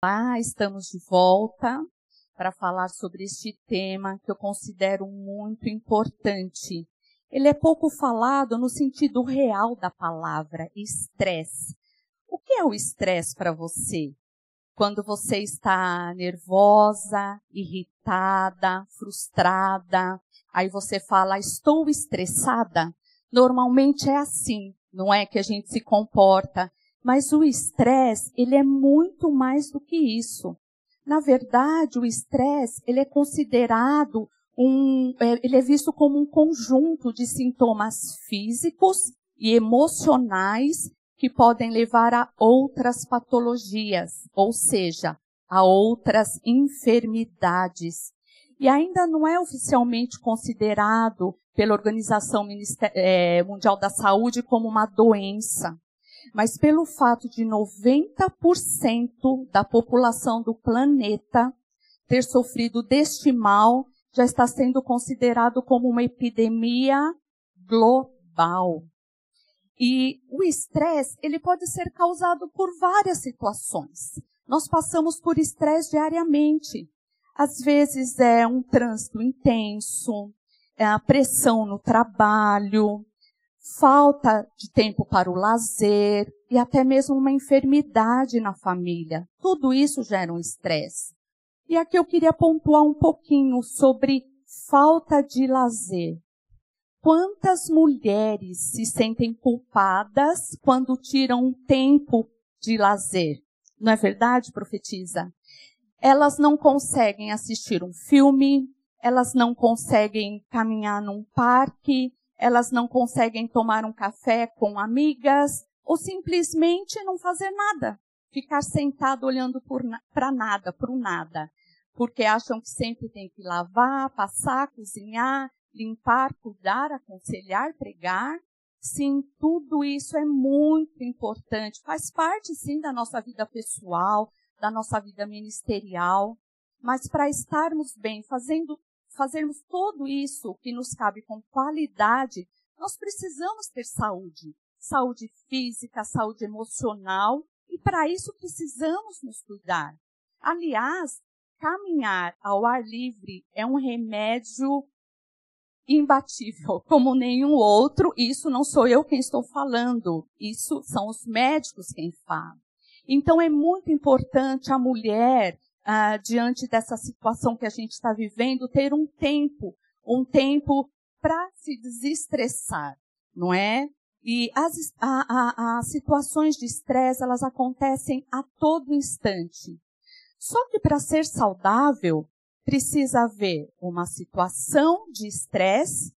Olá, estamos de volta para falar sobre este tema que eu considero muito importante. Ele é pouco falado no sentido real da palavra, estresse. O que é o estresse para você? Quando você está nervosa, irritada, frustrada, aí você fala, estou estressada. Normalmente é assim, não é que a gente se comporta. Mas o estresse, ele é muito mais do que isso. Na verdade, o estresse, ele é considerado um, é, ele é visto como um conjunto de sintomas físicos e emocionais que podem levar a outras patologias, ou seja, a outras enfermidades. E ainda não é oficialmente considerado pela Organização é, Mundial da Saúde como uma doença mas pelo fato de 90% da população do planeta ter sofrido deste mal, já está sendo considerado como uma epidemia global. E o estresse, ele pode ser causado por várias situações. Nós passamos por estresse diariamente. Às vezes é um trânsito intenso, é a pressão no trabalho, falta de tempo para o lazer e até mesmo uma enfermidade na família. Tudo isso gera um estresse. E aqui eu queria pontuar um pouquinho sobre falta de lazer. Quantas mulheres se sentem culpadas quando tiram um tempo de lazer? Não é verdade, profetiza? Elas não conseguem assistir um filme, elas não conseguem caminhar num parque, elas não conseguem tomar um café com amigas ou simplesmente não fazer nada, ficar sentado olhando para nada, para o nada, porque acham que sempre tem que lavar, passar, cozinhar, limpar, cuidar, aconselhar, pregar. Sim, tudo isso é muito importante, faz parte sim da nossa vida pessoal, da nossa vida ministerial, mas para estarmos bem, fazendo fazermos tudo isso que nos cabe com qualidade, nós precisamos ter saúde. Saúde física, saúde emocional, e para isso precisamos nos cuidar. Aliás, caminhar ao ar livre é um remédio imbatível, como nenhum outro. Isso não sou eu quem estou falando, isso são os médicos quem falam. Então é muito importante a mulher ah, diante dessa situação que a gente está vivendo, ter um tempo, um tempo para se desestressar, não é? E as a, a, as situações de estresse, elas acontecem a todo instante. Só que para ser saudável, precisa haver uma situação de estresse,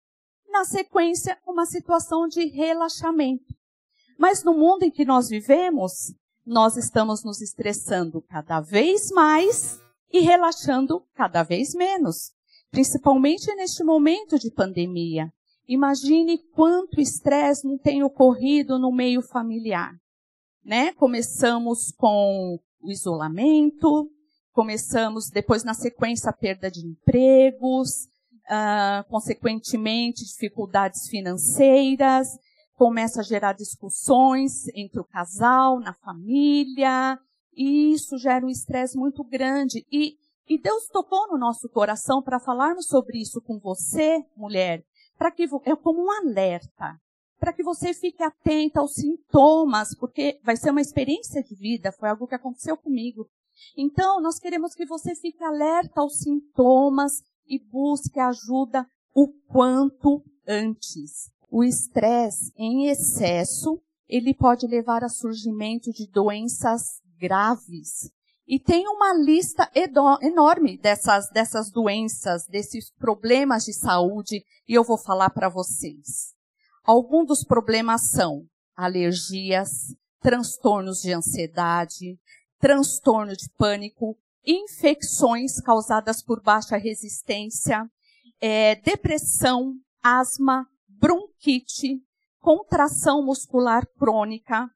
na sequência, uma situação de relaxamento. Mas no mundo em que nós vivemos, nós estamos nos estressando cada vez mais e relaxando cada vez menos, principalmente neste momento de pandemia. Imagine quanto estresse não tem ocorrido no meio familiar. Né? Começamos com o isolamento, começamos depois na sequência a perda de empregos, uh, consequentemente dificuldades financeiras, começa a gerar discussões entre o casal, na família, e isso gera um estresse muito grande. E, e Deus tocou no nosso coração para falarmos sobre isso com você, mulher, para que é como um alerta, para que você fique atenta aos sintomas, porque vai ser uma experiência de vida, foi algo que aconteceu comigo. Então, nós queremos que você fique alerta aos sintomas e busque ajuda o quanto antes. O estresse em excesso, ele pode levar a surgimento de doenças graves. E tem uma lista enorme dessas, dessas doenças, desses problemas de saúde, e eu vou falar para vocês. Alguns dos problemas são alergias, transtornos de ansiedade, transtorno de pânico, infecções causadas por baixa resistência, é, depressão, asma, bronquite, contração muscular crônica,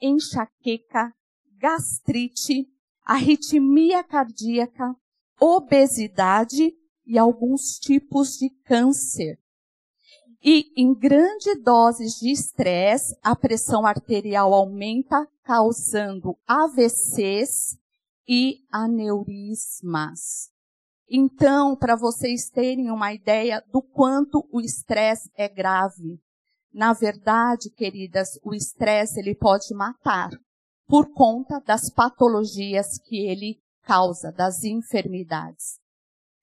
enxaqueca, gastrite, arritmia cardíaca, obesidade e alguns tipos de câncer. E em grandes doses de estresse, a pressão arterial aumenta, causando AVCs e aneurismas. Então, para vocês terem uma ideia do quanto o estresse é grave. Na verdade, queridas, o estresse ele pode matar por conta das patologias que ele causa, das enfermidades.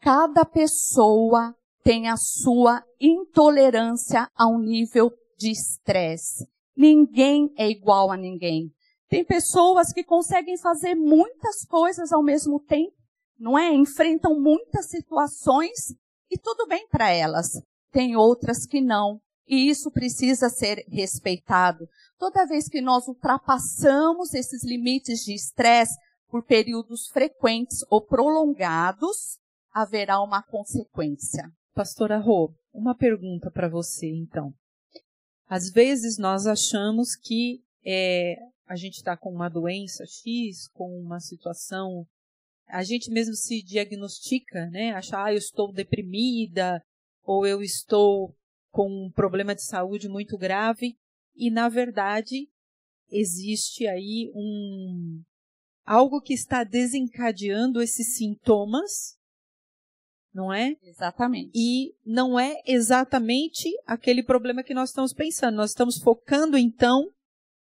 Cada pessoa tem a sua intolerância a um nível de estresse. Ninguém é igual a ninguém. Tem pessoas que conseguem fazer muitas coisas ao mesmo tempo, não é? Enfrentam muitas situações e tudo bem para elas. Tem outras que não. E isso precisa ser respeitado. Toda vez que nós ultrapassamos esses limites de estresse por períodos frequentes ou prolongados, haverá uma consequência. Pastora Rô, uma pergunta para você, então. Às vezes nós achamos que é, a gente está com uma doença X, com uma situação, a gente mesmo se diagnostica, né? Achar, ah, eu estou deprimida, ou eu estou com um problema de saúde muito grave, e na verdade existe aí um algo que está desencadeando esses sintomas não é? Exatamente. E não é exatamente aquele problema que nós estamos pensando. Nós estamos focando, então,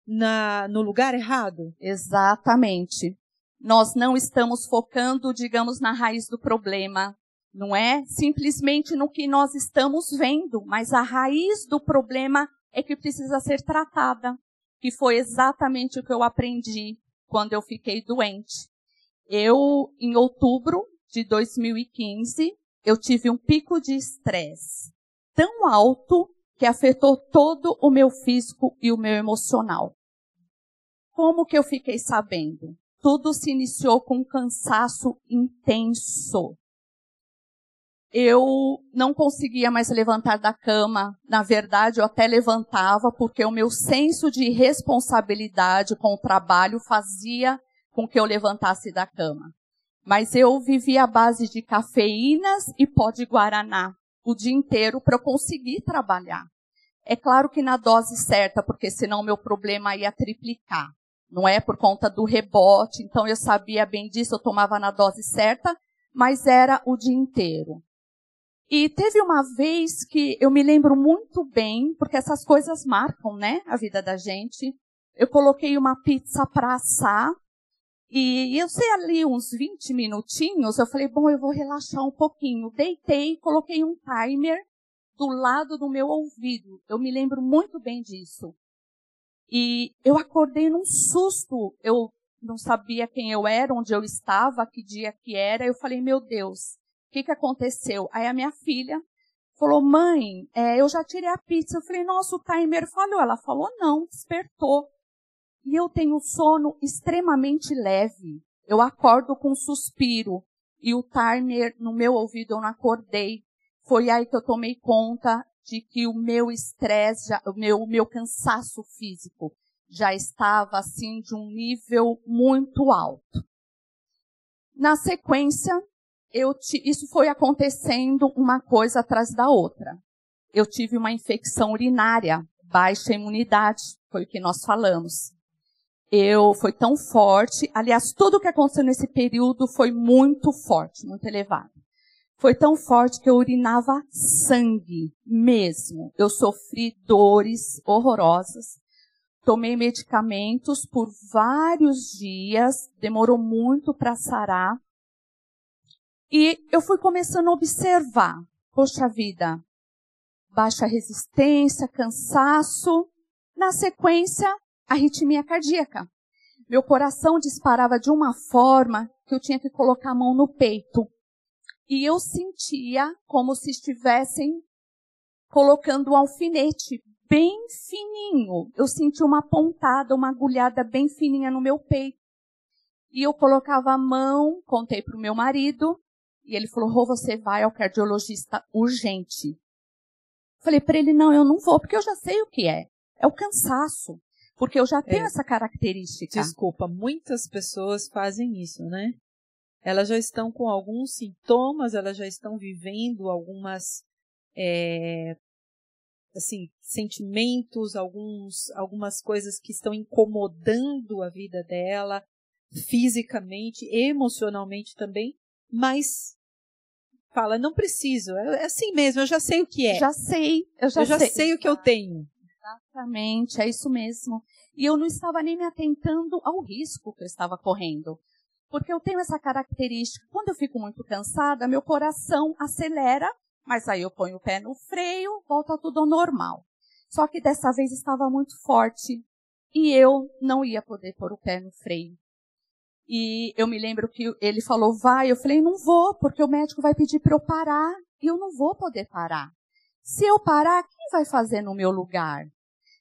na, no lugar errado? Exatamente. Nós não estamos focando, digamos, na raiz do problema. Não é simplesmente no que nós estamos vendo, mas a raiz do problema é que precisa ser tratada. Que foi exatamente o que eu aprendi quando eu fiquei doente. Eu, em outubro de 2015, eu tive um pico de estresse tão alto que afetou todo o meu físico e o meu emocional. Como que eu fiquei sabendo? Tudo se iniciou com um cansaço intenso. Eu não conseguia mais levantar da cama. Na verdade, eu até levantava porque o meu senso de responsabilidade com o trabalho fazia com que eu levantasse da cama. Mas eu vivia à base de cafeínas e pó de guaraná o dia inteiro para eu conseguir trabalhar. É claro que na dose certa, porque senão meu problema ia triplicar. Não é por conta do rebote, então eu sabia bem disso, eu tomava na dose certa, mas era o dia inteiro. E teve uma vez que eu me lembro muito bem, porque essas coisas marcam, né, a vida da gente. Eu coloquei uma pizza para assar e eu sei ali uns 20 minutinhos, eu falei, bom, eu vou relaxar um pouquinho. Deitei, coloquei um timer do lado do meu ouvido. Eu me lembro muito bem disso. E eu acordei num susto. Eu não sabia quem eu era, onde eu estava, que dia que era. Eu falei, meu Deus, o que, que aconteceu? Aí a minha filha falou, mãe, é, eu já tirei a pizza. Eu falei, nossa, o timer falhou. Ela falou, não, despertou. E eu tenho sono extremamente leve. Eu acordo com um suspiro. E o timer no meu ouvido eu não acordei. Foi aí que eu tomei conta de que o meu estresse, o meu, o meu cansaço físico já estava assim de um nível muito alto. Na sequência, eu isso foi acontecendo uma coisa atrás da outra. Eu tive uma infecção urinária, baixa imunidade, foi o que nós falamos eu foi tão forte. Aliás, tudo o que aconteceu nesse período foi muito forte, muito elevado. Foi tão forte que eu urinava sangue mesmo. Eu sofri dores horrorosas. Tomei medicamentos por vários dias, demorou muito para sarar. E eu fui começando a observar, poxa vida, baixa resistência, cansaço. Na sequência, arritmia cardíaca. Meu coração disparava de uma forma que eu tinha que colocar a mão no peito. E eu sentia como se estivessem colocando um alfinete bem fininho. Eu senti uma pontada, uma agulhada bem fininha no meu peito. E eu colocava a mão, contei para o meu marido, e ele falou: Rô, você vai ao cardiologista urgente. Falei para ele: não, eu não vou, porque eu já sei o que é. É o cansaço. Porque eu já tenho é. essa característica. Desculpa, muitas pessoas fazem isso, né? Elas já estão com alguns sintomas, elas já estão vivendo algumas é, assim, sentimentos, alguns, algumas coisas que estão incomodando a vida dela, fisicamente, emocionalmente também, mas fala, não preciso, é, é assim mesmo, eu já sei o que é. Já sei, eu já, eu já sei. sei o que eu tenho. Exatamente, é isso mesmo. E eu não estava nem me atentando ao risco que eu estava correndo. Porque eu tenho essa característica, quando eu fico muito cansada, meu coração acelera, mas aí eu ponho o pé no freio, volta tudo ao normal. Só que dessa vez estava muito forte e eu não ia poder pôr o pé no freio. E eu me lembro que ele falou, vai. Eu falei, não vou, porque o médico vai pedir para eu parar e eu não vou poder parar. Se eu parar, quem vai fazer no meu lugar?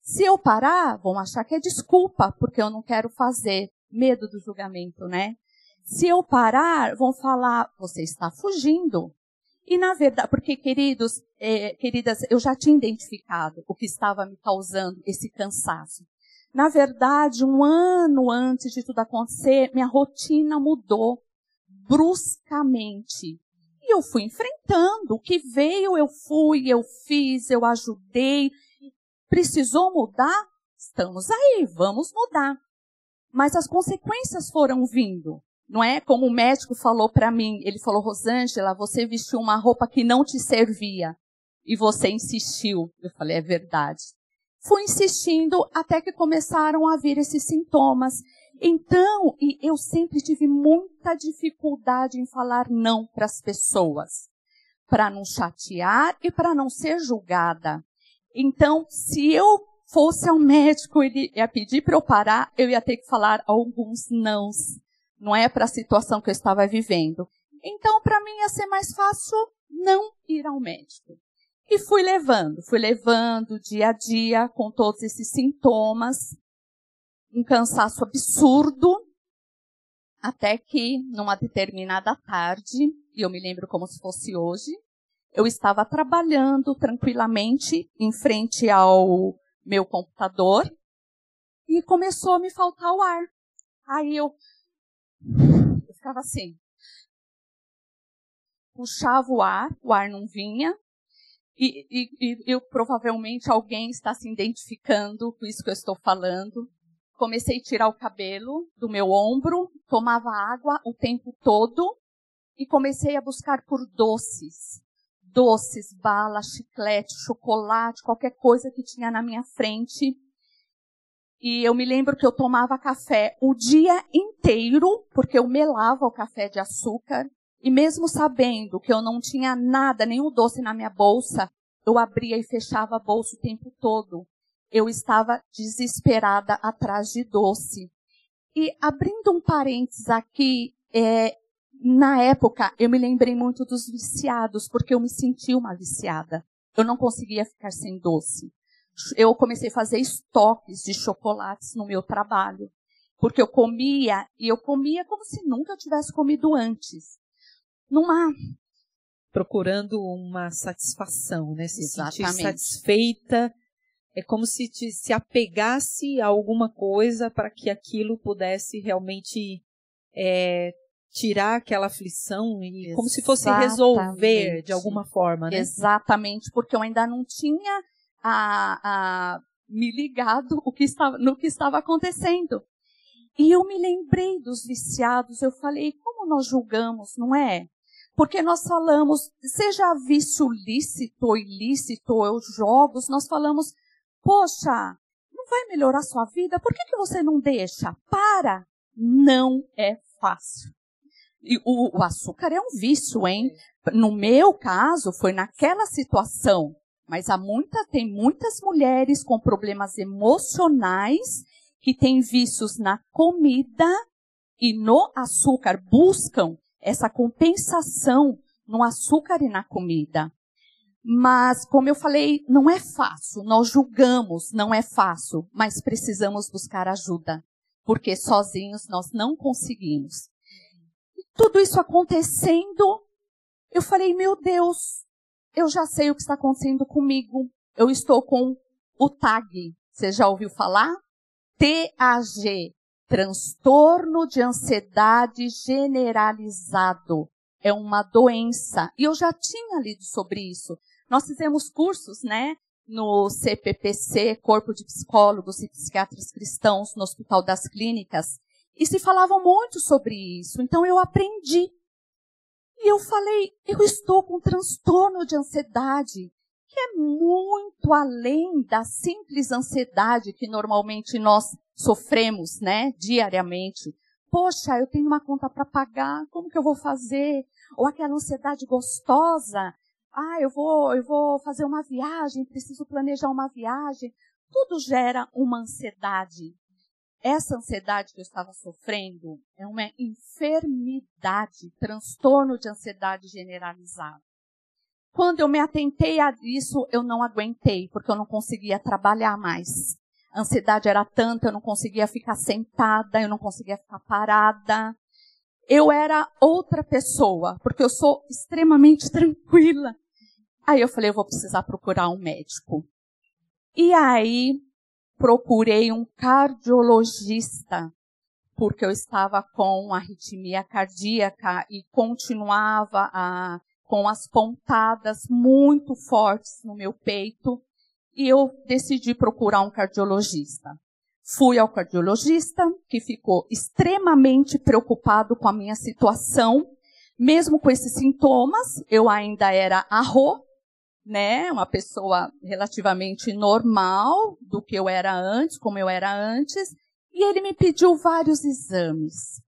Se eu parar, vão achar que é desculpa, porque eu não quero fazer. Medo do julgamento, né? Se eu parar, vão falar, você está fugindo. E na verdade, porque queridos, eh, queridas, eu já tinha identificado o que estava me causando esse cansaço. Na verdade, um ano antes de tudo acontecer, minha rotina mudou bruscamente. E eu fui enfrentando. O que veio, eu fui, eu fiz, eu ajudei. Precisou mudar? Estamos aí, vamos mudar. Mas as consequências foram vindo. Não é como o médico falou para mim, ele falou, Rosângela, você vestiu uma roupa que não te servia. E você insistiu. Eu falei, é verdade. Fui insistindo até que começaram a vir esses sintomas. Então, e eu sempre tive muita dificuldade em falar não para as pessoas, para não chatear e para não ser julgada. Então, se eu fosse ao médico, ele ia pedir para eu parar, eu ia ter que falar alguns nãos. Não é para a situação que eu estava vivendo. Então, para mim ia ser mais fácil não ir ao médico. E fui levando, fui levando dia a dia com todos esses sintomas, um cansaço absurdo, até que numa determinada tarde, e eu me lembro como se fosse hoje, eu estava trabalhando tranquilamente em frente ao meu computador e começou a me faltar o ar. Aí eu, eu ficava assim, puxava o ar, o ar não vinha, e, e, e eu, provavelmente alguém está se identificando com isso que eu estou falando. Comecei a tirar o cabelo do meu ombro, tomava água o tempo todo e comecei a buscar por doces. Doces, bala, chiclete, chocolate, qualquer coisa que tinha na minha frente. E eu me lembro que eu tomava café o dia inteiro, porque eu melava o café de açúcar. E mesmo sabendo que eu não tinha nada, nenhum doce na minha bolsa, eu abria e fechava a bolsa o tempo todo. Eu estava desesperada atrás de doce. E abrindo um parênteses aqui, é, na época eu me lembrei muito dos viciados, porque eu me senti uma viciada. Eu não conseguia ficar sem doce. Eu comecei a fazer estoques de chocolates no meu trabalho, porque eu comia e eu comia como se nunca tivesse comido antes numa procurando uma satisfação, né? Se Exatamente. sentir satisfeita, é como se te, se apegasse a alguma coisa para que aquilo pudesse realmente é, tirar aquela aflição e Exatamente. como se fosse resolver de alguma forma, né? Exatamente, porque eu ainda não tinha a, a me ligado o que estava, no que estava acontecendo. E eu me lembrei dos viciados, eu falei, como nós julgamos, não é? Porque nós falamos, seja vício lícito ou ilícito, ou jogos, nós falamos, poxa, não vai melhorar sua vida? Por que, que você não deixa? Para! Não é fácil. E o, o açúcar é um vício, hein? No meu caso, foi naquela situação. Mas há muita, tem muitas mulheres com problemas emocionais que têm vícios na comida e no açúcar, buscam essa compensação no açúcar e na comida. Mas, como eu falei, não é fácil. Nós julgamos, não é fácil, mas precisamos buscar ajuda. porque sozinhos nós não conseguimos. E tudo isso acontecendo, eu falei, meu Deus, eu já sei o que está acontecendo comigo. Eu estou com o TAG. Você já ouviu falar? TAG, transtorno de ansiedade generalizado. É uma doença. E eu já tinha lido sobre isso. Nós fizemos cursos, né, no CPPC, Corpo de Psicólogos e Psiquiatras Cristãos, no Hospital das Clínicas, e se falava muito sobre isso. Então eu aprendi. E eu falei, eu estou com transtorno de ansiedade, que é muito além da simples ansiedade que normalmente nós sofremos, né, diariamente. Poxa, eu tenho uma conta para pagar, como que eu vou fazer? Ou aquela ansiedade gostosa, ah, eu vou, eu vou fazer uma viagem, preciso planejar uma viagem. Tudo gera uma ansiedade. Essa ansiedade que eu estava sofrendo é uma enfermidade, transtorno de ansiedade generalizado. Quando eu me atentei a isso, eu não aguentei, porque eu não conseguia trabalhar mais. A ansiedade era tanta, eu não conseguia ficar sentada, eu não conseguia ficar parada. Eu era outra pessoa, porque eu sou extremamente tranquila. Aí eu falei, eu vou precisar procurar um médico. E aí procurei um cardiologista, porque eu estava com arritmia cardíaca e continuava a, com as pontadas muito fortes no meu peito. E eu decidi procurar um cardiologista. Fui ao cardiologista, que ficou extremamente preocupado com a minha situação. Mesmo com esses sintomas, eu ainda era arro, né, uma pessoa relativamente normal do que eu era antes, como eu era antes, e ele me pediu vários exames.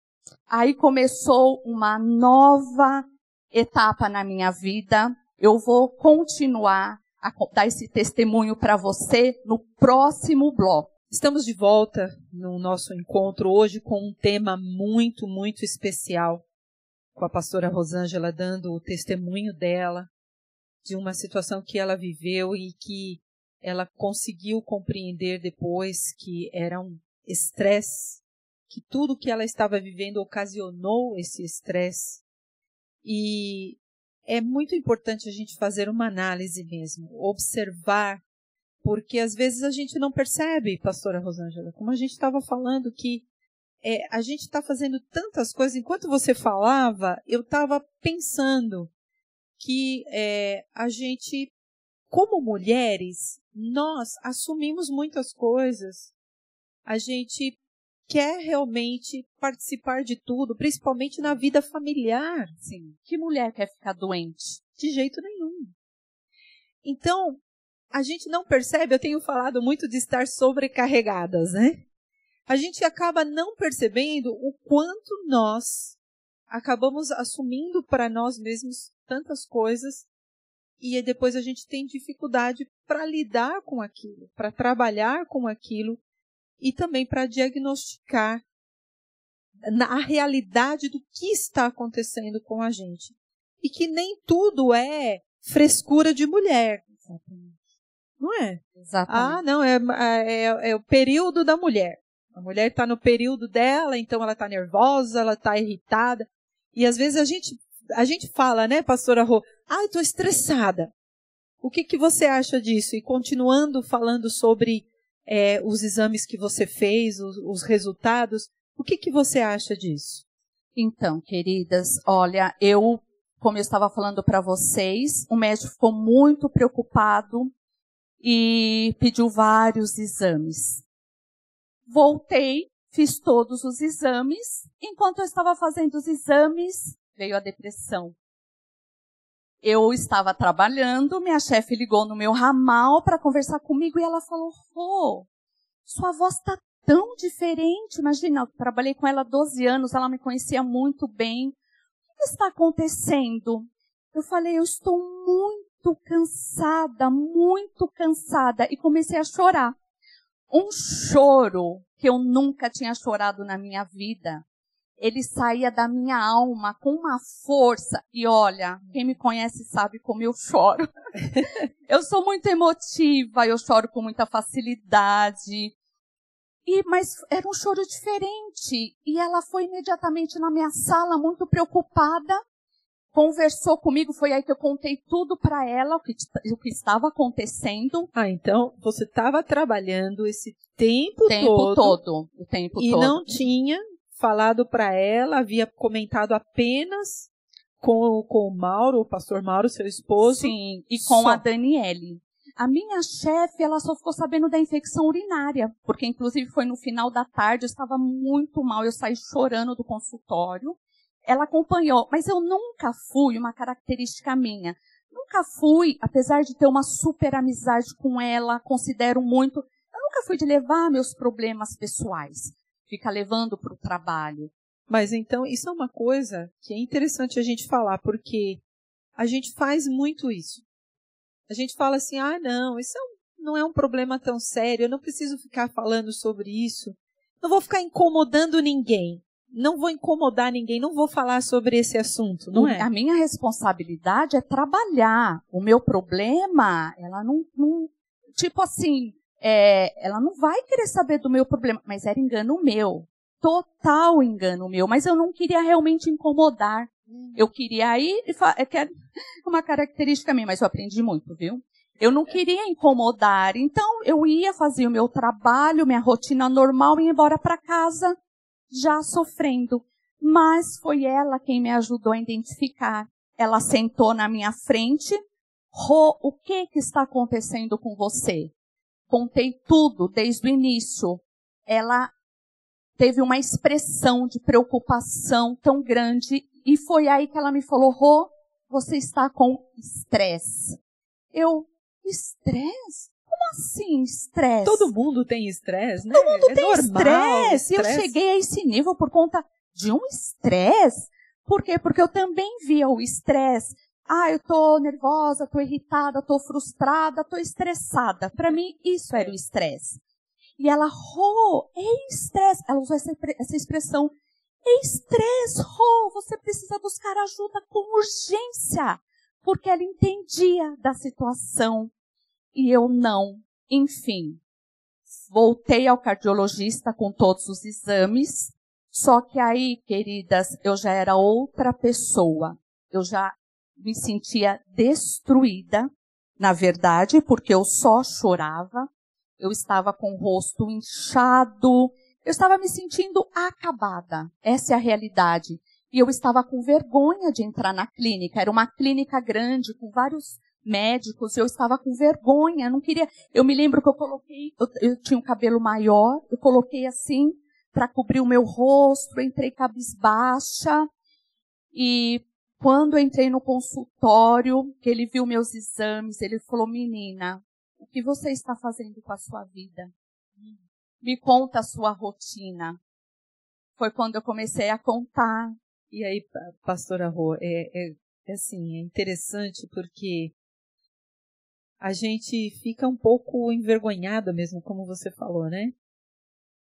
Aí começou uma nova etapa na minha vida. Eu vou continuar a dar esse testemunho para você no próximo bloco. Estamos de volta no nosso encontro hoje com um tema muito, muito especial, com a pastora Rosângela dando o testemunho dela de uma situação que ela viveu e que ela conseguiu compreender depois que era um estresse, que tudo que ela estava vivendo ocasionou esse estresse. E é muito importante a gente fazer uma análise mesmo, observar, porque às vezes a gente não percebe, pastora Rosângela, como a gente estava falando, que é, a gente está fazendo tantas coisas. Enquanto você falava, eu estava pensando que é, a gente, como mulheres, nós assumimos muitas coisas. A gente quer realmente participar de tudo, principalmente na vida familiar. Sim. Que mulher quer ficar doente? De jeito nenhum. Então, a gente não percebe, eu tenho falado muito de estar sobrecarregadas, né? A gente acaba não percebendo o quanto nós acabamos assumindo para nós mesmos tantas coisas e depois a gente tem dificuldade para lidar com aquilo, para trabalhar com aquilo e também para diagnosticar a realidade do que está acontecendo com a gente. E que nem tudo é frescura de mulher. Exatamente. Não é? Exatamente. Ah, não, é, é, é o período da mulher. A mulher está no período dela, então ela está nervosa, ela está irritada. E às vezes a gente, a gente fala, né, pastora Rô, ah, eu estou estressada. O que, que você acha disso? E continuando falando sobre é, os exames que você fez, os, os resultados, o que, que você acha disso? Então, queridas, olha, eu, como eu estava falando para vocês, o médico ficou muito preocupado e pediu vários exames. Voltei Fiz todos os exames. Enquanto eu estava fazendo os exames, veio a depressão. Eu estava trabalhando, minha chefe ligou no meu ramal para conversar comigo e ela falou: "Oh, sua voz está tão diferente. Imagina, eu trabalhei com ela 12 anos, ela me conhecia muito bem. O que está acontecendo?" Eu falei: "Eu estou muito cansada, muito cansada" e comecei a chorar. Um choro que eu nunca tinha chorado na minha vida. Ele saía da minha alma com uma força. E olha, quem me conhece sabe como eu choro. eu sou muito emotiva, eu choro com muita facilidade. E, mas era um choro diferente. E ela foi imediatamente na minha sala, muito preocupada, conversou comigo, foi aí que eu contei tudo para ela, o que, o que estava acontecendo. Ah, então você estava trabalhando esse tempo, tempo todo, todo. O tempo e todo. não tinha falado para ela, havia comentado apenas com, com o Mauro, o pastor Mauro, seu esposo. Sim, e com Só. a Daniele. A minha chefe, ela só ficou sabendo da infecção urinária, porque inclusive foi no final da tarde, eu estava muito mal, eu saí chorando do consultório. Ela acompanhou, mas eu nunca fui uma característica minha. Nunca fui, apesar de ter uma super amizade com ela, considero muito, eu nunca fui de levar meus problemas pessoais, ficar levando para o trabalho. Mas então, isso é uma coisa que é interessante a gente falar, porque a gente faz muito isso. A gente fala assim, ah, não, isso é não é um problema tão sério, eu não preciso ficar falando sobre isso. Não vou ficar incomodando ninguém. Não vou incomodar ninguém, não vou falar sobre esse assunto, não é? A minha responsabilidade é trabalhar. O meu problema, ela não, não tipo assim, é, ela não vai querer saber do meu problema, mas era engano meu. Total engano meu, mas eu não queria realmente incomodar. Eu queria e é que é uma característica minha, mas eu aprendi muito, viu? Eu não queria incomodar, então eu ia fazer o meu trabalho, minha rotina normal e ir embora para casa já sofrendo. Mas foi ela quem me ajudou a identificar. Ela sentou na minha frente. Rô, o que que está acontecendo com você? Contei tudo desde o início. Ela teve uma expressão de preocupação tão grande e foi aí que ela me falou: Rô, você está com estresse. Eu, estresse? Como assim estresse? Todo mundo tem estresse, né? Todo mundo é tem estresse. Eu cheguei a esse nível por conta de um estresse. Por quê? Porque eu também via o estresse. Ah, eu tô nervosa, tô irritada, tô frustrada, tô estressada. Para mim, isso era o estresse. E ela, Rô, é estresse. Ela usou essa, essa expressão. É estresse, Rô, você precisa buscar ajuda com urgência. Porque ela entendia da situação. E eu não. Enfim, voltei ao cardiologista com todos os exames, só que aí, queridas, eu já era outra pessoa. Eu já me sentia destruída, na verdade, porque eu só chorava. Eu estava com o rosto inchado, eu estava me sentindo acabada. Essa é a realidade. E eu estava com vergonha de entrar na clínica. Era uma clínica grande, com vários médicos, eu estava com vergonha, não queria. Eu me lembro que eu coloquei, eu, eu tinha um cabelo maior, eu coloquei assim para cobrir o meu rosto, entrei cabisbaixa e quando entrei no consultório, que ele viu meus exames, ele falou: "Menina, o que você está fazendo com a sua vida? Me conta a sua rotina." Foi quando eu comecei a contar. E aí, pa- pastora Rô, é, é, é assim, é interessante porque a gente fica um pouco envergonhada mesmo, como você falou, né?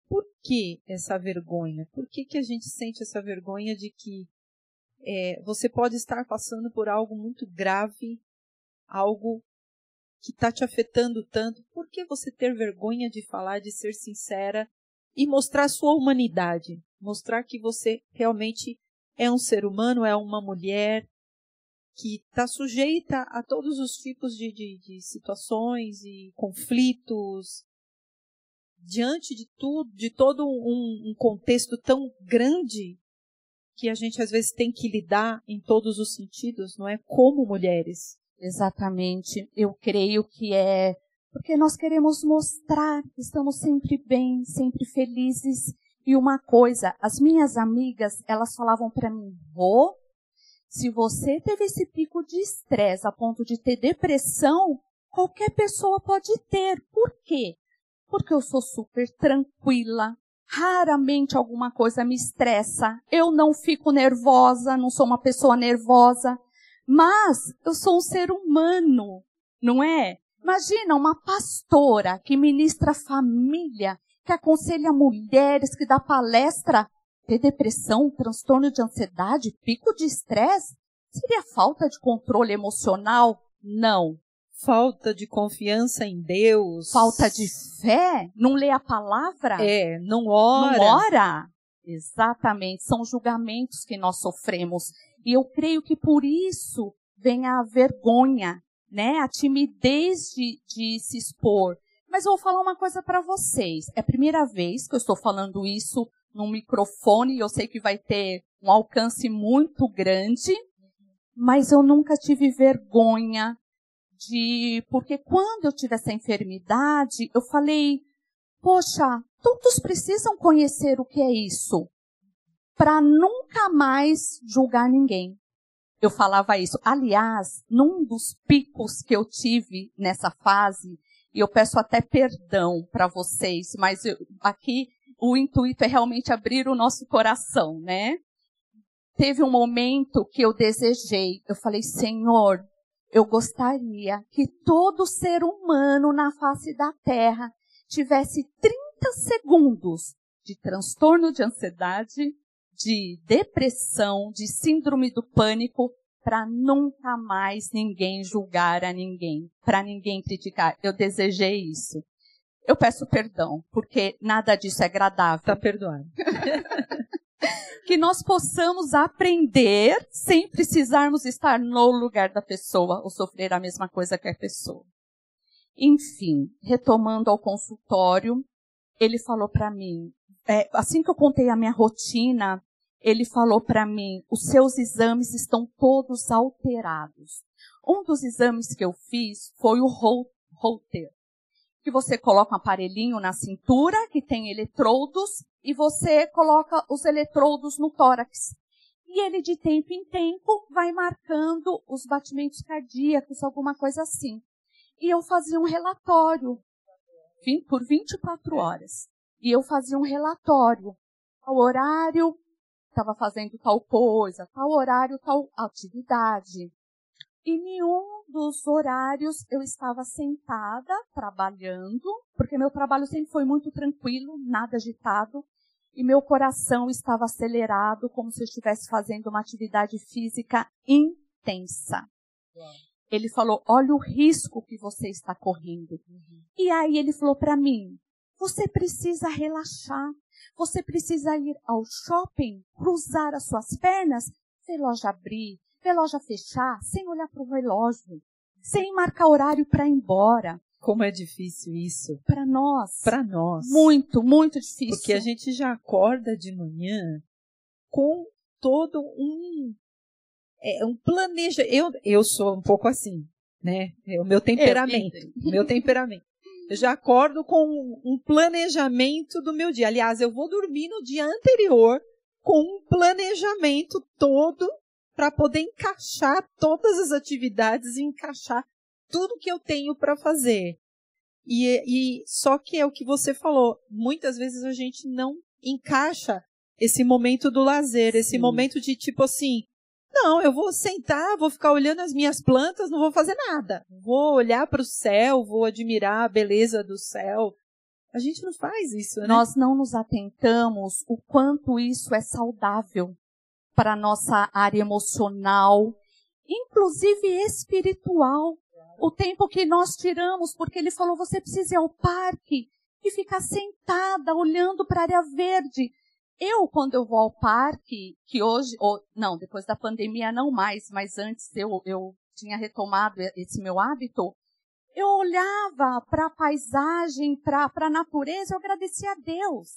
Por que essa vergonha? Por que, que a gente sente essa vergonha de que é, você pode estar passando por algo muito grave, algo que está te afetando tanto? Por que você ter vergonha de falar, de ser sincera e mostrar sua humanidade? Mostrar que você realmente é um ser humano, é uma mulher que está sujeita a todos os tipos de, de, de situações e conflitos, diante de tudo, de todo um, um contexto tão grande que a gente às vezes tem que lidar em todos os sentidos, não é? Como mulheres. Exatamente. Eu creio que é porque nós queremos mostrar que estamos sempre bem, sempre felizes. E uma coisa, as minhas amigas, elas falavam para mim, Rô, se você teve esse pico de estresse a ponto de ter depressão, qualquer pessoa pode ter. Por quê? Porque eu sou super tranquila. Raramente alguma coisa me estressa. Eu não fico nervosa, não sou uma pessoa nervosa. Mas eu sou um ser humano, não é? Imagina uma pastora que ministra família, que aconselha mulheres, que dá palestra, ter depressão, transtorno de ansiedade, pico de estresse? Seria falta de controle emocional? Não. Falta de confiança em Deus. Falta de fé? Não lê a palavra? É, não ora. Não ora? Exatamente. São julgamentos que nós sofremos. E eu creio que por isso vem a vergonha, né? A timidez de, de se expor. Mas eu vou falar uma coisa para vocês. É a primeira vez que eu estou falando isso num microfone e eu sei que vai ter um alcance muito grande, mas eu nunca tive vergonha de. Porque quando eu tive essa enfermidade, eu falei: poxa, todos precisam conhecer o que é isso, para nunca mais julgar ninguém. Eu falava isso. Aliás, num dos picos que eu tive nessa fase, e eu peço até perdão para vocês, mas eu, aqui o intuito é realmente abrir o nosso coração, né? Teve um momento que eu desejei, eu falei, Senhor, eu gostaria que todo ser humano na face da terra tivesse 30 segundos de transtorno de ansiedade, de depressão, de síndrome do pânico, para nunca mais ninguém julgar a ninguém, para ninguém criticar. Eu desejei isso. Eu peço perdão, porque nada disso é agradável. Está perdoado. que nós possamos aprender sem precisarmos estar no lugar da pessoa ou sofrer a mesma coisa que a pessoa. Enfim, retomando ao consultório, ele falou para mim, é, assim que eu contei a minha rotina, ele falou para mim: os seus exames estão todos alterados. Um dos exames que eu fiz foi o Holter que você coloca um aparelhinho na cintura, que tem eletrodos, e você coloca os eletrodos no tórax. E ele, de tempo em tempo, vai marcando os batimentos cardíacos, alguma coisa assim. E eu fazia um relatório por 24 horas. E eu fazia um relatório. Ao horário, estava fazendo tal coisa, tal horário, tal atividade. E nenhum dos horários eu estava sentada trabalhando, porque meu trabalho sempre foi muito tranquilo, nada agitado, e meu coração estava acelerado, como se eu estivesse fazendo uma atividade física intensa. Ele falou: Olha o risco que você está correndo. Uhum. E aí ele falou para mim: Você precisa relaxar. Você precisa ir ao shopping, cruzar as suas pernas, ver loja abrir, relógio fechar, sem olhar para o relógio, sem marcar horário para ir embora. Como é difícil isso. Para nós. Para nós. Muito, muito difícil. Porque a gente já acorda de manhã com todo um é, um planeja. Eu eu sou um pouco assim, né? É o meu temperamento, meu temperamento. Eu já acordo com um planejamento do meu dia. Aliás, eu vou dormir no dia anterior com um planejamento todo para poder encaixar todas as atividades e encaixar tudo que eu tenho para fazer. E, e só que é o que você falou, muitas vezes a gente não encaixa esse momento do lazer, esse Sim. momento de tipo assim, não, eu vou sentar, vou ficar olhando as minhas plantas, não vou fazer nada. Vou olhar para o céu, vou admirar a beleza do céu. A gente não faz isso, né? Nós não nos atentamos o quanto isso é saudável para a nossa área emocional, inclusive espiritual. O tempo que nós tiramos, porque ele falou, você precisa ir ao parque e ficar sentada olhando para a área verde. Eu, quando eu vou ao parque, que hoje, ou, não, depois da pandemia não mais, mas antes eu, eu tinha retomado esse meu hábito, eu olhava para a paisagem, para a natureza, eu agradecia a Deus.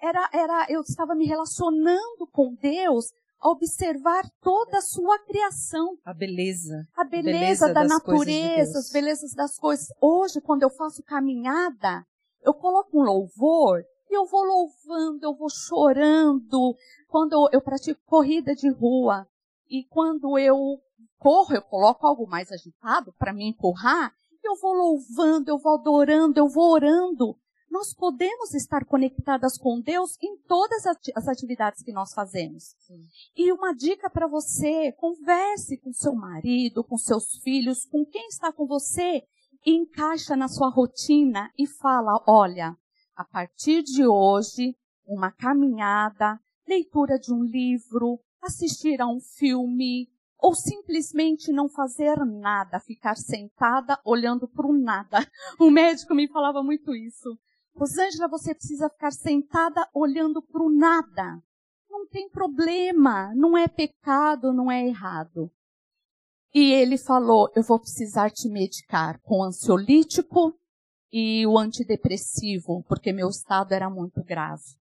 Era, era, eu estava me relacionando com Deus observar toda a sua criação. A beleza. A beleza, beleza da natureza, as belezas das coisas. Hoje, quando eu faço caminhada, eu coloco um louvor e eu vou louvando, eu vou chorando. Quando eu pratico corrida de rua e quando eu corro, eu coloco algo mais agitado para me empurrar, eu vou louvando, eu vou adorando, eu vou orando nós podemos estar conectadas com Deus em todas as atividades que nós fazemos. Sim. E uma dica para você: converse com seu marido, com seus filhos, com quem está com você, e encaixa na sua rotina e fala: olha, a partir de hoje, uma caminhada, leitura de um livro, assistir a um filme, ou simplesmente não fazer nada, ficar sentada olhando para o nada. O médico me falava muito isso. Rosângela, você precisa ficar sentada olhando para o nada. Não tem problema, não é pecado, não é errado. E ele falou: Eu vou precisar te medicar com ansiolítico e o antidepressivo, porque meu estado era muito grave.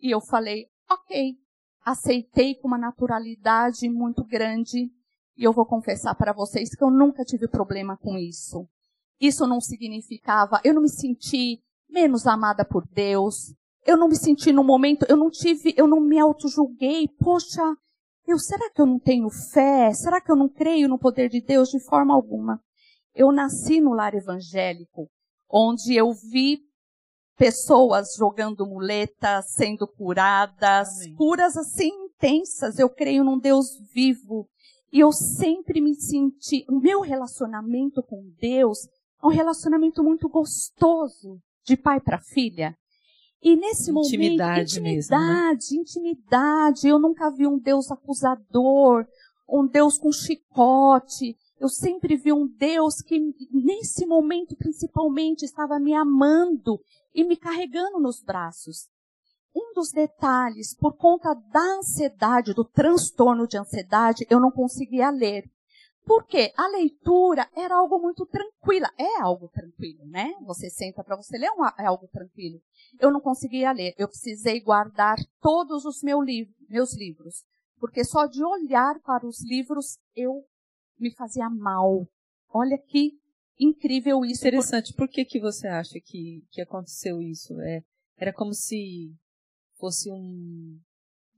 E eu falei: Ok, aceitei com uma naturalidade muito grande. E eu vou confessar para vocês que eu nunca tive problema com isso. Isso não significava, eu não me senti menos amada por Deus. Eu não me senti no momento, eu não tive, eu não me auto-julguei. Poxa, eu, será que eu não tenho fé? Será que eu não creio no poder de Deus de forma alguma? Eu nasci no lar evangélico, onde eu vi pessoas jogando muletas, sendo curadas, Amém. curas assim intensas. Eu creio num Deus vivo. E eu sempre me senti, o meu relacionamento com Deus é um relacionamento muito gostoso, de pai para filha. E nesse intimidade momento, intimidade, mesmo, né? intimidade. Eu nunca vi um Deus acusador, um Deus com chicote. Eu sempre vi um Deus que, nesse momento, principalmente, estava me amando e me carregando nos braços. Um dos detalhes, por conta da ansiedade, do transtorno de ansiedade, eu não conseguia ler. Porque a leitura era algo muito tranquila. É algo tranquilo, né? Você senta para você ler, é, é algo tranquilo. Eu não conseguia ler. Eu precisei guardar todos os meu meus livros. Porque só de olhar para os livros eu me fazia mal. Olha que incrível isso. Interessante. Por que, que você acha que, que aconteceu isso? É, era como se fosse um,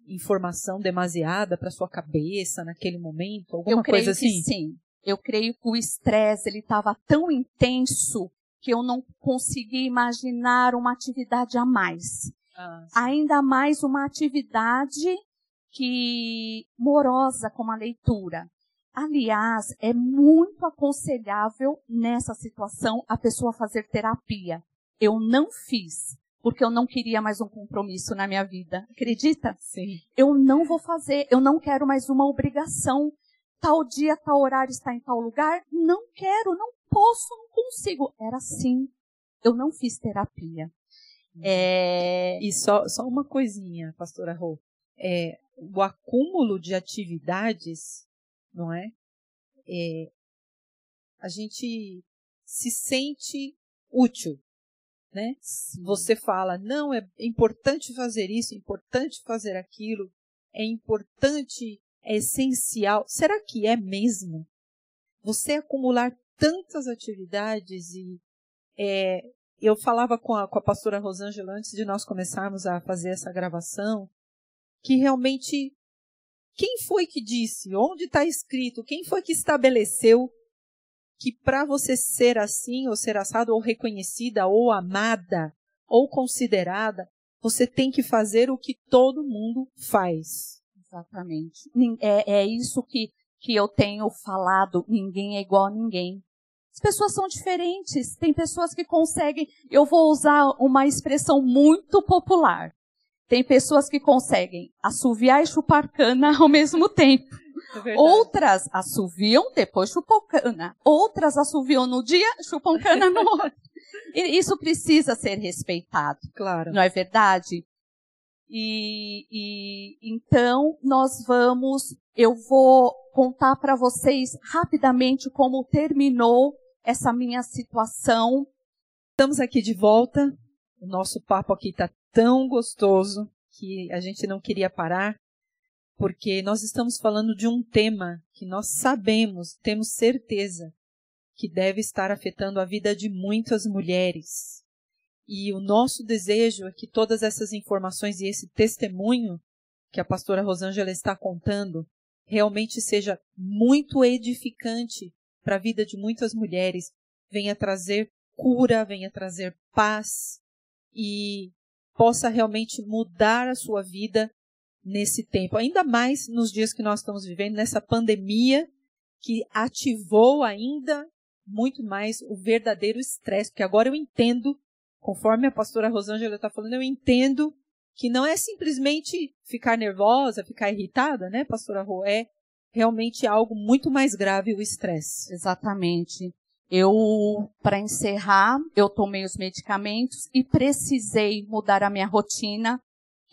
informação demasiada para sua cabeça naquele momento? Alguma eu creio coisa assim? Que sim. Eu creio que o estresse ele estava tão intenso que eu não consegui imaginar uma atividade a mais. Ah, Ainda mais uma atividade que morosa como a leitura. Aliás, é muito aconselhável nessa situação a pessoa fazer terapia. Eu não fiz, porque eu não queria mais um compromisso na minha vida. Acredita? Sim. Eu não vou fazer, eu não quero mais uma obrigação. Tal dia, tal horário está em tal lugar. Não quero, não posso, não consigo. Era assim. Eu não fiz terapia. Uhum. É... E só, só uma coisinha, pastora Rô. É, o acúmulo de atividades, não é? é? A gente se sente útil né? Você fala, não, é importante fazer isso, é importante fazer aquilo, é importante, é essencial. Será que é mesmo? Você acumular tantas atividades e é, eu falava com a, com a pastora Rosângela antes de nós começarmos a fazer essa gravação, que realmente quem foi que disse? Onde está escrito? Quem foi que estabeleceu que para você ser assim, ou ser assado, ou reconhecida, ou amada, ou considerada, você tem que fazer o que todo mundo faz. Exatamente. É, é isso que, que eu tenho falado, ninguém é igual a ninguém. As pessoas são diferentes. Tem pessoas que conseguem, eu vou usar uma expressão muito popular. Tem pessoas que conseguem assoviar e chupar cana ao mesmo tempo. É Outras assoviam, depois chupam cana. Outras assoviam no dia, chupam cana no outro. E isso precisa ser respeitado. Claro. Não é verdade? E, e então nós vamos, eu vou contar para vocês rapidamente como terminou essa minha situação. Estamos aqui de volta. O nosso papo aqui está tão gostoso que a gente não queria parar porque nós estamos falando de um tema que nós sabemos, temos certeza, que deve estar afetando a vida de muitas mulheres. E o nosso desejo é que todas essas informações e esse testemunho que a pastora Rosângela está contando realmente seja muito edificante para a vida de muitas mulheres, venha trazer cura, venha trazer paz e possa realmente mudar a sua vida nesse tempo, ainda mais nos dias que nós estamos vivendo, nessa pandemia que ativou ainda muito mais o verdadeiro estresse, porque agora eu entendo, conforme a pastora Rosângela está falando, eu entendo que não é simplesmente ficar nervosa, ficar irritada, né, pastora Rô? É, realmente algo muito mais grave, o estresse. Exatamente. Eu, para encerrar, eu tomei os medicamentos e precisei mudar a minha rotina,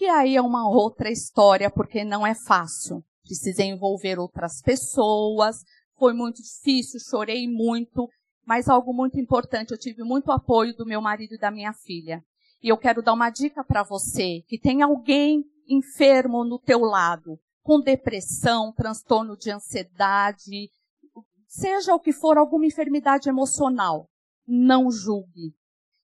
que aí é uma outra história, porque não é fácil. Precisei envolver outras pessoas, foi muito difícil, chorei muito, mas algo muito importante, eu tive muito apoio do meu marido e da minha filha. E eu quero dar uma dica para você, que tem alguém enfermo no teu lado, com depressão, transtorno de ansiedade, seja o que for, alguma enfermidade emocional. Não julgue.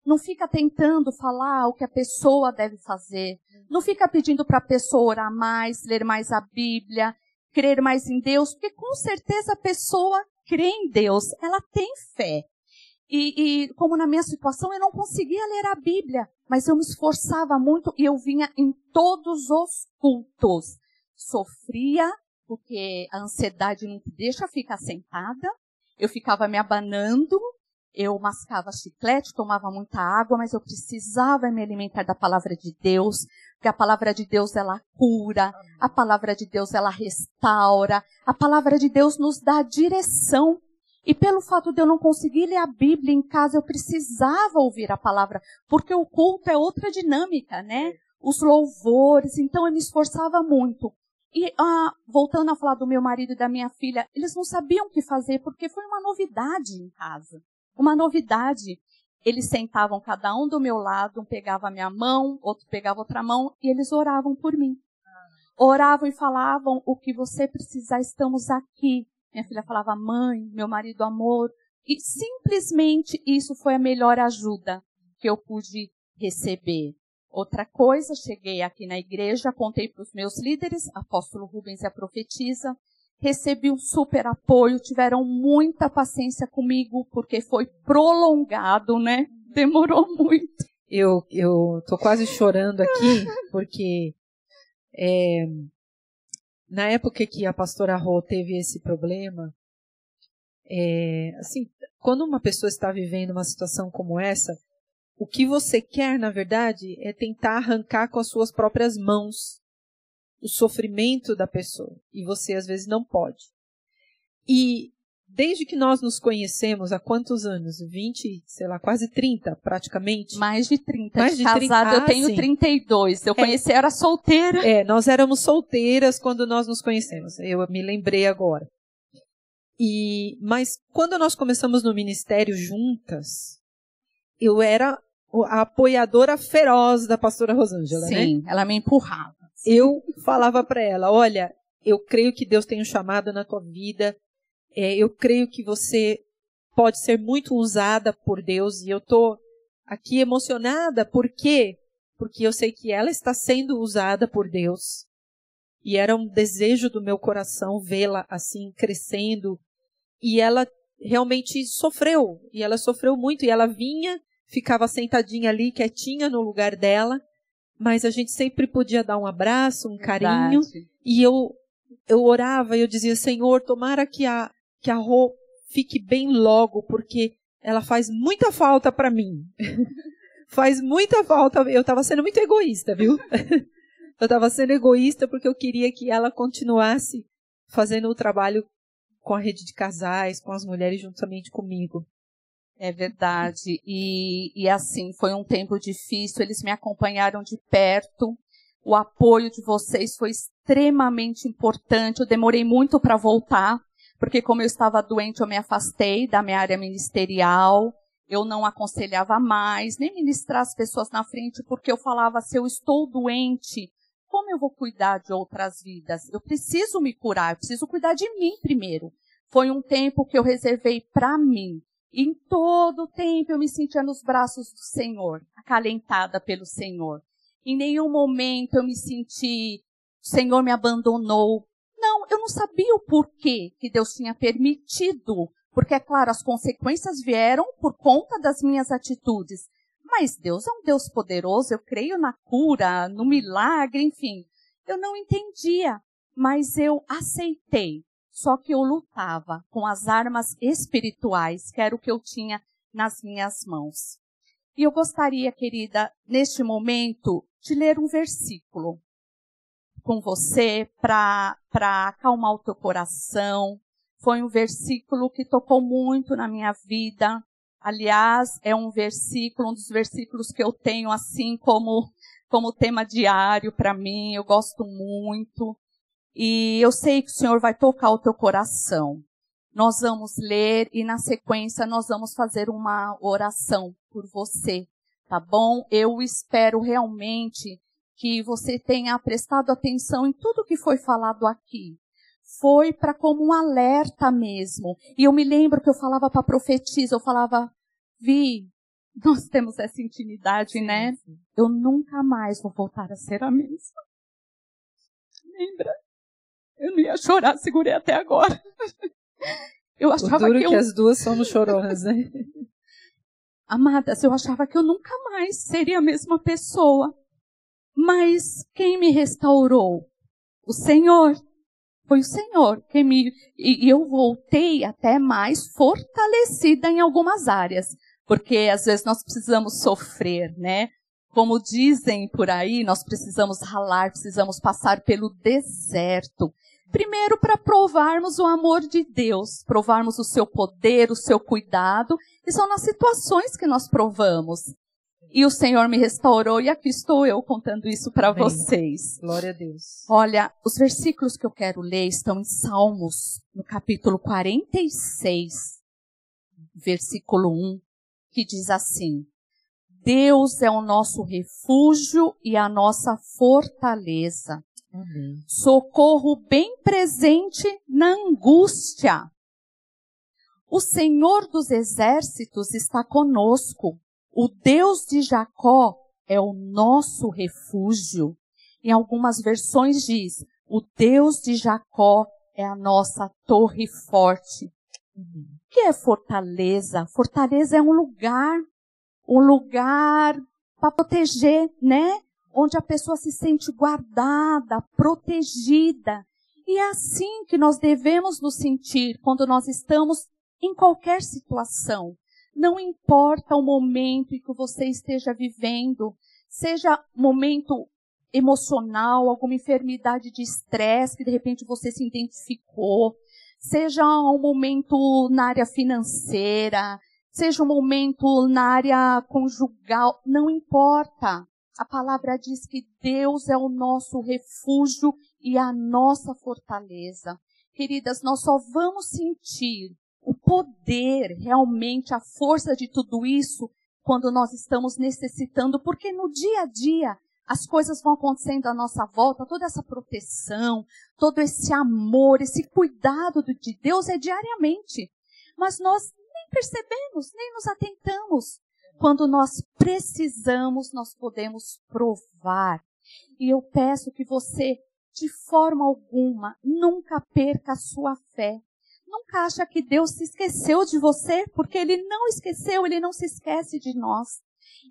Não fica tentando falar o que a pessoa deve fazer. Não fica pedindo para a pessoa orar mais, ler mais a Bíblia, crer mais em Deus, porque com certeza a pessoa crê em Deus, ela tem fé. E, e, como na minha situação eu não conseguia ler a Bíblia, mas eu me esforçava muito e eu vinha em todos os cultos. Sofria, porque a ansiedade não te deixa ficar sentada. Eu ficava me abanando, eu mascava chiclete, tomava muita água, mas eu precisava me alimentar da palavra de Deus, porque a palavra de Deus ela cura, a palavra de Deus ela restaura, a palavra de Deus nos dá direção. E pelo fato de eu não conseguir ler a Bíblia em casa, eu precisava ouvir a palavra, porque o culto é outra dinâmica, né? Os louvores, então eu me esforçava muito. E ah, voltando a falar do meu marido e da minha filha, eles não sabiam o que fazer porque foi uma novidade em casa. Uma novidade. Eles sentavam cada um do meu lado, um pegava a minha mão, outro pegava outra mão e eles oravam por mim. Oravam e falavam o que você precisar, estamos aqui. Minha filha falava, mãe, meu marido, amor. E simplesmente isso foi a melhor ajuda que eu pude receber. Outra coisa, cheguei aqui na igreja, contei para os meus líderes, apóstolo Rubens e a profetisa, recebi um super apoio, tiveram muita paciência comigo, porque foi prolongado, né? Demorou muito. Eu, eu tô quase chorando aqui, porque é, na época que a pastora Rô teve esse problema, é, assim, quando uma pessoa está vivendo uma situação como essa, o que você quer, na verdade, é tentar arrancar com as suas próprias mãos o sofrimento da pessoa. E você, às vezes, não pode. E desde que nós nos conhecemos, há quantos anos? 20, sei lá, quase 30, praticamente? Mais de 30. Mais de, casada, 30. eu tenho sim. 32. Eu é. conheci, era solteira. É, nós éramos solteiras quando nós nos conhecemos. Eu me lembrei agora. E, mas quando nós começamos no ministério juntas, eu era a apoiadora feroz da pastora Rosângela, Sim, né? Sim, ela me empurrava. Eu falava para ela, olha, eu creio que Deus tem um chamado na tua vida, é, eu creio que você pode ser muito usada por Deus e eu tô aqui emocionada, por quê? Porque eu sei que ela está sendo usada por Deus. E era um desejo do meu coração vê-la assim crescendo. E ela realmente sofreu, e ela sofreu muito, e ela vinha ficava sentadinha ali, quietinha no lugar dela, mas a gente sempre podia dar um abraço, um carinho, Verdade. e eu eu orava e eu dizia, Senhor, tomara que a que a Rô fique bem logo, porque ela faz muita falta para mim. faz muita falta. Eu estava sendo muito egoísta, viu? eu estava sendo egoísta porque eu queria que ela continuasse fazendo o trabalho com a rede de casais, com as mulheres juntamente comigo. É verdade. E, e assim, foi um tempo difícil, eles me acompanharam de perto. O apoio de vocês foi extremamente importante. Eu demorei muito para voltar, porque como eu estava doente, eu me afastei da minha área ministerial. Eu não aconselhava mais, nem ministrar as pessoas na frente, porque eu falava, se eu estou doente, como eu vou cuidar de outras vidas? Eu preciso me curar, eu preciso cuidar de mim primeiro. Foi um tempo que eu reservei para mim. Em todo o tempo eu me sentia nos braços do Senhor, acalentada pelo Senhor. Em nenhum momento eu me senti, o Senhor me abandonou. Não, eu não sabia o porquê que Deus tinha permitido. Porque, é claro, as consequências vieram por conta das minhas atitudes. Mas Deus é um Deus poderoso, eu creio na cura, no milagre, enfim. Eu não entendia, mas eu aceitei só que eu lutava com as armas espirituais, que era o que eu tinha nas minhas mãos. E eu gostaria, querida, neste momento, de ler um versículo. com você para acalmar o teu coração. Foi um versículo que tocou muito na minha vida. Aliás, é um versículo, um dos versículos que eu tenho assim como como tema diário para mim. Eu gosto muito. E eu sei que o Senhor vai tocar o teu coração. Nós vamos ler e na sequência nós vamos fazer uma oração por você, tá bom? Eu espero realmente que você tenha prestado atenção em tudo que foi falado aqui foi para como um alerta mesmo. E eu me lembro que eu falava para a profetisa, eu falava, Vi, nós temos essa intimidade, né? Eu nunca mais vou voltar a ser a mesma. Lembra? Eu não ia chorar, segurei até agora. Eu achava o duro que, eu... que as duas somos choronas, né? Amadas, eu achava que eu nunca mais seria a mesma pessoa. Mas quem me restaurou? O Senhor. Foi o Senhor que me. E, eu voltei até mais fortalecida em algumas áreas. Porque às vezes nós precisamos sofrer, né? Como dizem por aí, nós precisamos ralar, precisamos passar pelo deserto. Primeiro, para provarmos o amor de Deus, provarmos o seu poder, o seu cuidado, e são nas situações que nós provamos e o Senhor me restaurou e aqui estou eu contando isso para vocês. Glória a Deus. Olha, os versículos que eu quero ler estão em Salmos, no capítulo 46, versículo 1, que diz assim: Deus é o nosso refúgio e a nossa fortaleza. Socorro bem presente na angústia. O Senhor dos exércitos está conosco. O Deus de Jacó é o nosso refúgio. Em algumas versões diz: o Deus de Jacó é a nossa torre forte. O que é fortaleza? Fortaleza é um lugar, um lugar para proteger, né? Onde a pessoa se sente guardada, protegida. E é assim que nós devemos nos sentir quando nós estamos em qualquer situação. Não importa o momento em que você esteja vivendo, seja momento emocional, alguma enfermidade de estresse que de repente você se identificou, seja um momento na área financeira, seja um momento na área conjugal, não importa. A palavra diz que Deus é o nosso refúgio e a nossa fortaleza. Queridas, nós só vamos sentir o poder, realmente a força de tudo isso quando nós estamos necessitando, porque no dia a dia as coisas vão acontecendo à nossa volta, toda essa proteção, todo esse amor, esse cuidado de Deus é diariamente. Mas nós nem percebemos, nem nos atentamos. Quando nós precisamos, nós podemos provar. E eu peço que você, de forma alguma, nunca perca a sua fé nunca acha que Deus se esqueceu de você, porque Ele não esqueceu, Ele não se esquece de nós.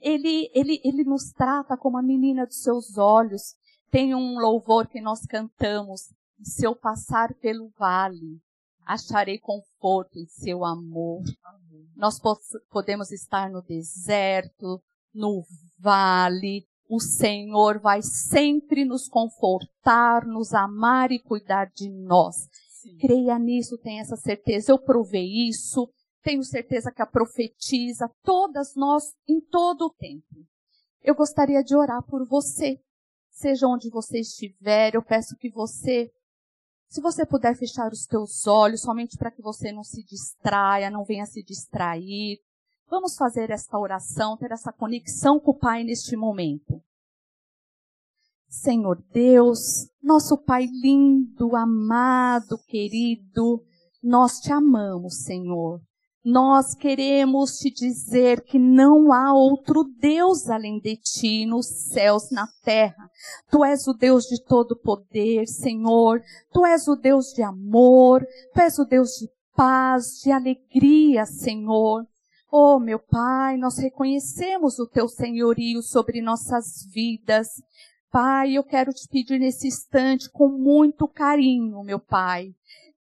Ele, ele, ele nos trata como a menina dos seus olhos. Tem um louvor que nós cantamos. Se eu passar pelo vale, acharei conforto em seu amor. Amém. Nós podemos estar no deserto, no vale. O Senhor vai sempre nos confortar, nos amar e cuidar de nós. Sim. Creia nisso, tenha essa certeza. Eu provei isso, tenho certeza que a profetiza, todas nós, em todo o tempo. Eu gostaria de orar por você. Seja onde você estiver, eu peço que você, se você puder fechar os teus olhos, somente para que você não se distraia, não venha se distrair. Vamos fazer esta oração, ter essa conexão com o Pai neste momento. Senhor Deus, nosso Pai lindo, amado, querido, nós te amamos, Senhor. Nós queremos te dizer que não há outro Deus além de ti nos céus, na terra. Tu és o Deus de todo poder, Senhor. Tu és o Deus de amor. Tu és o Deus de paz, de alegria, Senhor. Oh, meu Pai, nós reconhecemos o teu senhorio sobre nossas vidas. Pai, eu quero te pedir nesse instante com muito carinho, meu Pai,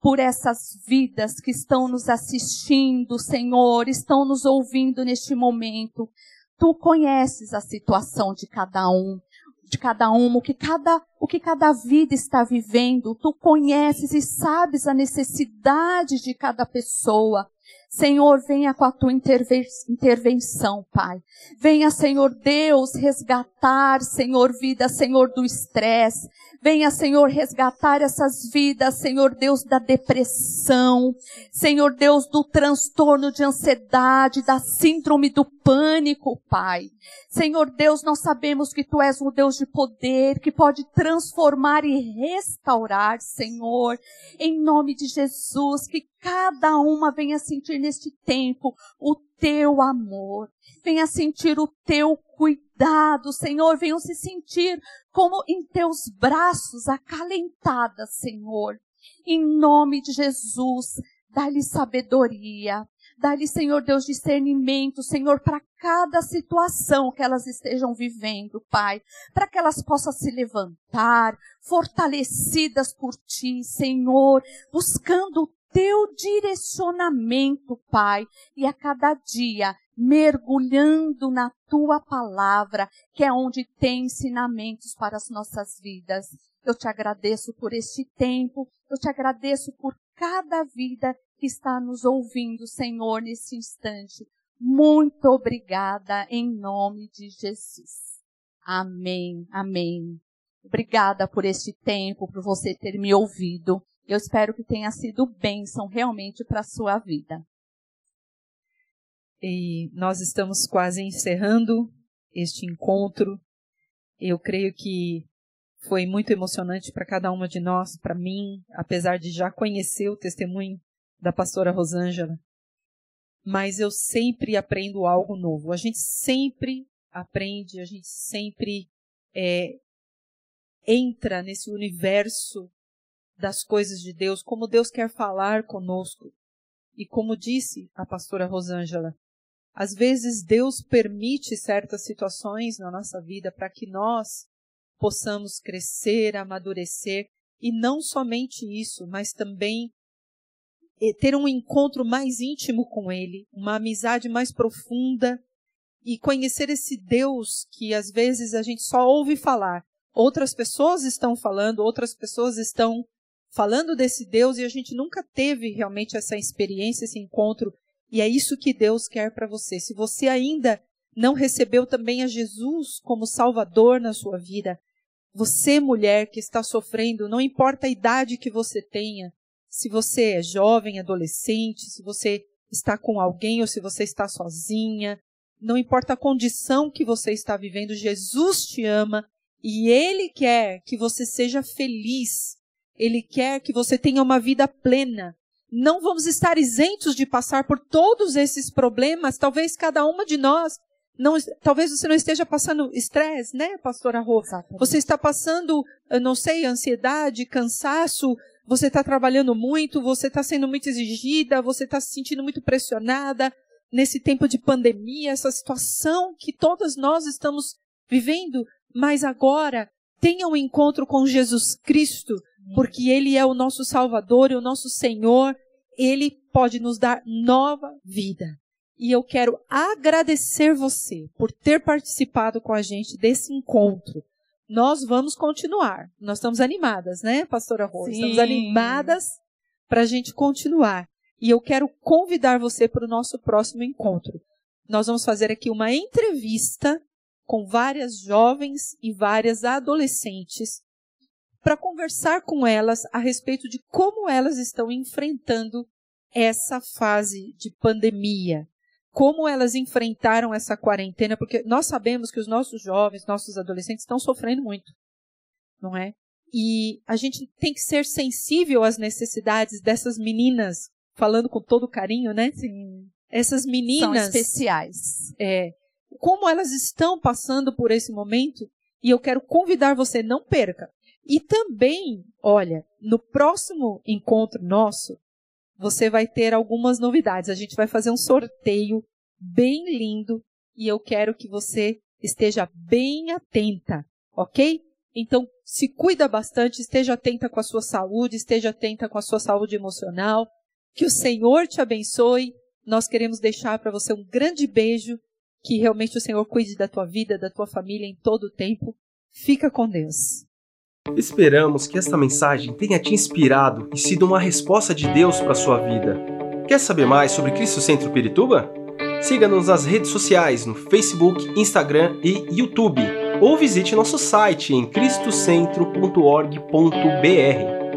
por essas vidas que estão nos assistindo, Senhor, estão nos ouvindo neste momento. Tu conheces a situação de cada um, de cada uma, o que cada, o que cada vida está vivendo. Tu conheces e sabes a necessidade de cada pessoa. Senhor, venha com a tua intervenção, Pai. Venha, Senhor Deus, resgatar, Senhor, vida, Senhor, do estresse. Venha, Senhor, resgatar essas vidas, Senhor Deus, da depressão, Senhor Deus, do transtorno de ansiedade, da síndrome do pânico, Pai. Senhor Deus, nós sabemos que Tu és um Deus de poder, que pode transformar e restaurar, Senhor. Em nome de Jesus, que cada uma venha sentir neste tempo o Teu amor, venha sentir o Teu cuidado, Senhor, venham se sentir como em teus braços acalentada, Senhor. Em nome de Jesus, dá-lhe sabedoria, dá-lhe, Senhor Deus, discernimento, Senhor, para cada situação que elas estejam vivendo, Pai, para que elas possam se levantar, fortalecidas por Ti, Senhor, buscando o Teu direcionamento, Pai, e a cada dia mergulhando na tua palavra, que é onde tem ensinamentos para as nossas vidas. Eu te agradeço por este tempo, eu te agradeço por cada vida que está nos ouvindo, Senhor, nesse instante. Muito obrigada em nome de Jesus. Amém, amém. Obrigada por este tempo, por você ter me ouvido. Eu espero que tenha sido bênção realmente para a sua vida. E nós estamos quase encerrando este encontro. Eu creio que foi muito emocionante para cada uma de nós, para mim, apesar de já conhecer o testemunho da pastora Rosângela. Mas eu sempre aprendo algo novo. A gente sempre aprende, a gente sempre é, entra nesse universo das coisas de Deus, como Deus quer falar conosco. E como disse a pastora Rosângela, às vezes Deus permite certas situações na nossa vida para que nós possamos crescer, amadurecer e não somente isso, mas também ter um encontro mais íntimo com Ele, uma amizade mais profunda e conhecer esse Deus que às vezes a gente só ouve falar. Outras pessoas estão falando, outras pessoas estão falando desse Deus e a gente nunca teve realmente essa experiência, esse encontro e é isso que Deus quer para você. Se você ainda não recebeu também a Jesus como Salvador na sua vida, você, mulher que está sofrendo, não importa a idade que você tenha, se você é jovem, adolescente, se você está com alguém ou se você está sozinha, não importa a condição que você está vivendo, Jesus te ama e Ele quer que você seja feliz. Ele quer que você tenha uma vida plena não vamos estar isentos de passar por todos esses problemas. Talvez cada uma de nós, não, talvez você não esteja passando estresse, né, pastora Rô? Você está passando, não sei, ansiedade, cansaço, você está trabalhando muito, você está sendo muito exigida, você está se sentindo muito pressionada nesse tempo de pandemia, essa situação que todas nós estamos vivendo, mas agora tenha um encontro com Jesus Cristo, porque Ele é o nosso Salvador e o nosso Senhor. Ele pode nos dar nova vida. E eu quero agradecer você por ter participado com a gente desse encontro. Nós vamos continuar. Nós estamos animadas, né, pastora Rose? Estamos animadas para a gente continuar. E eu quero convidar você para o nosso próximo encontro. Nós vamos fazer aqui uma entrevista com várias jovens e várias adolescentes para conversar com elas a respeito de como elas estão enfrentando essa fase de pandemia. Como elas enfrentaram essa quarentena, porque nós sabemos que os nossos jovens, nossos adolescentes estão sofrendo muito, não é? E a gente tem que ser sensível às necessidades dessas meninas, falando com todo carinho, né? Sim. Essas meninas. São especiais. É. Como elas estão passando por esse momento, e eu quero convidar você, não perca. E também, olha, no próximo encontro nosso, você vai ter algumas novidades. A gente vai fazer um sorteio bem lindo e eu quero que você esteja bem atenta, ok? Então, se cuida bastante, esteja atenta com a sua saúde, esteja atenta com a sua saúde emocional. Que o Senhor te abençoe. Nós queremos deixar para você um grande beijo. Que realmente o Senhor cuide da tua vida, da tua família em todo o tempo. Fica com Deus. Esperamos que esta mensagem tenha te inspirado e sido uma resposta de Deus para sua vida. Quer saber mais sobre Cristo Centro Pirituba? Siga-nos nas redes sociais no Facebook, Instagram e YouTube, ou visite nosso site em cristocentro.org.br.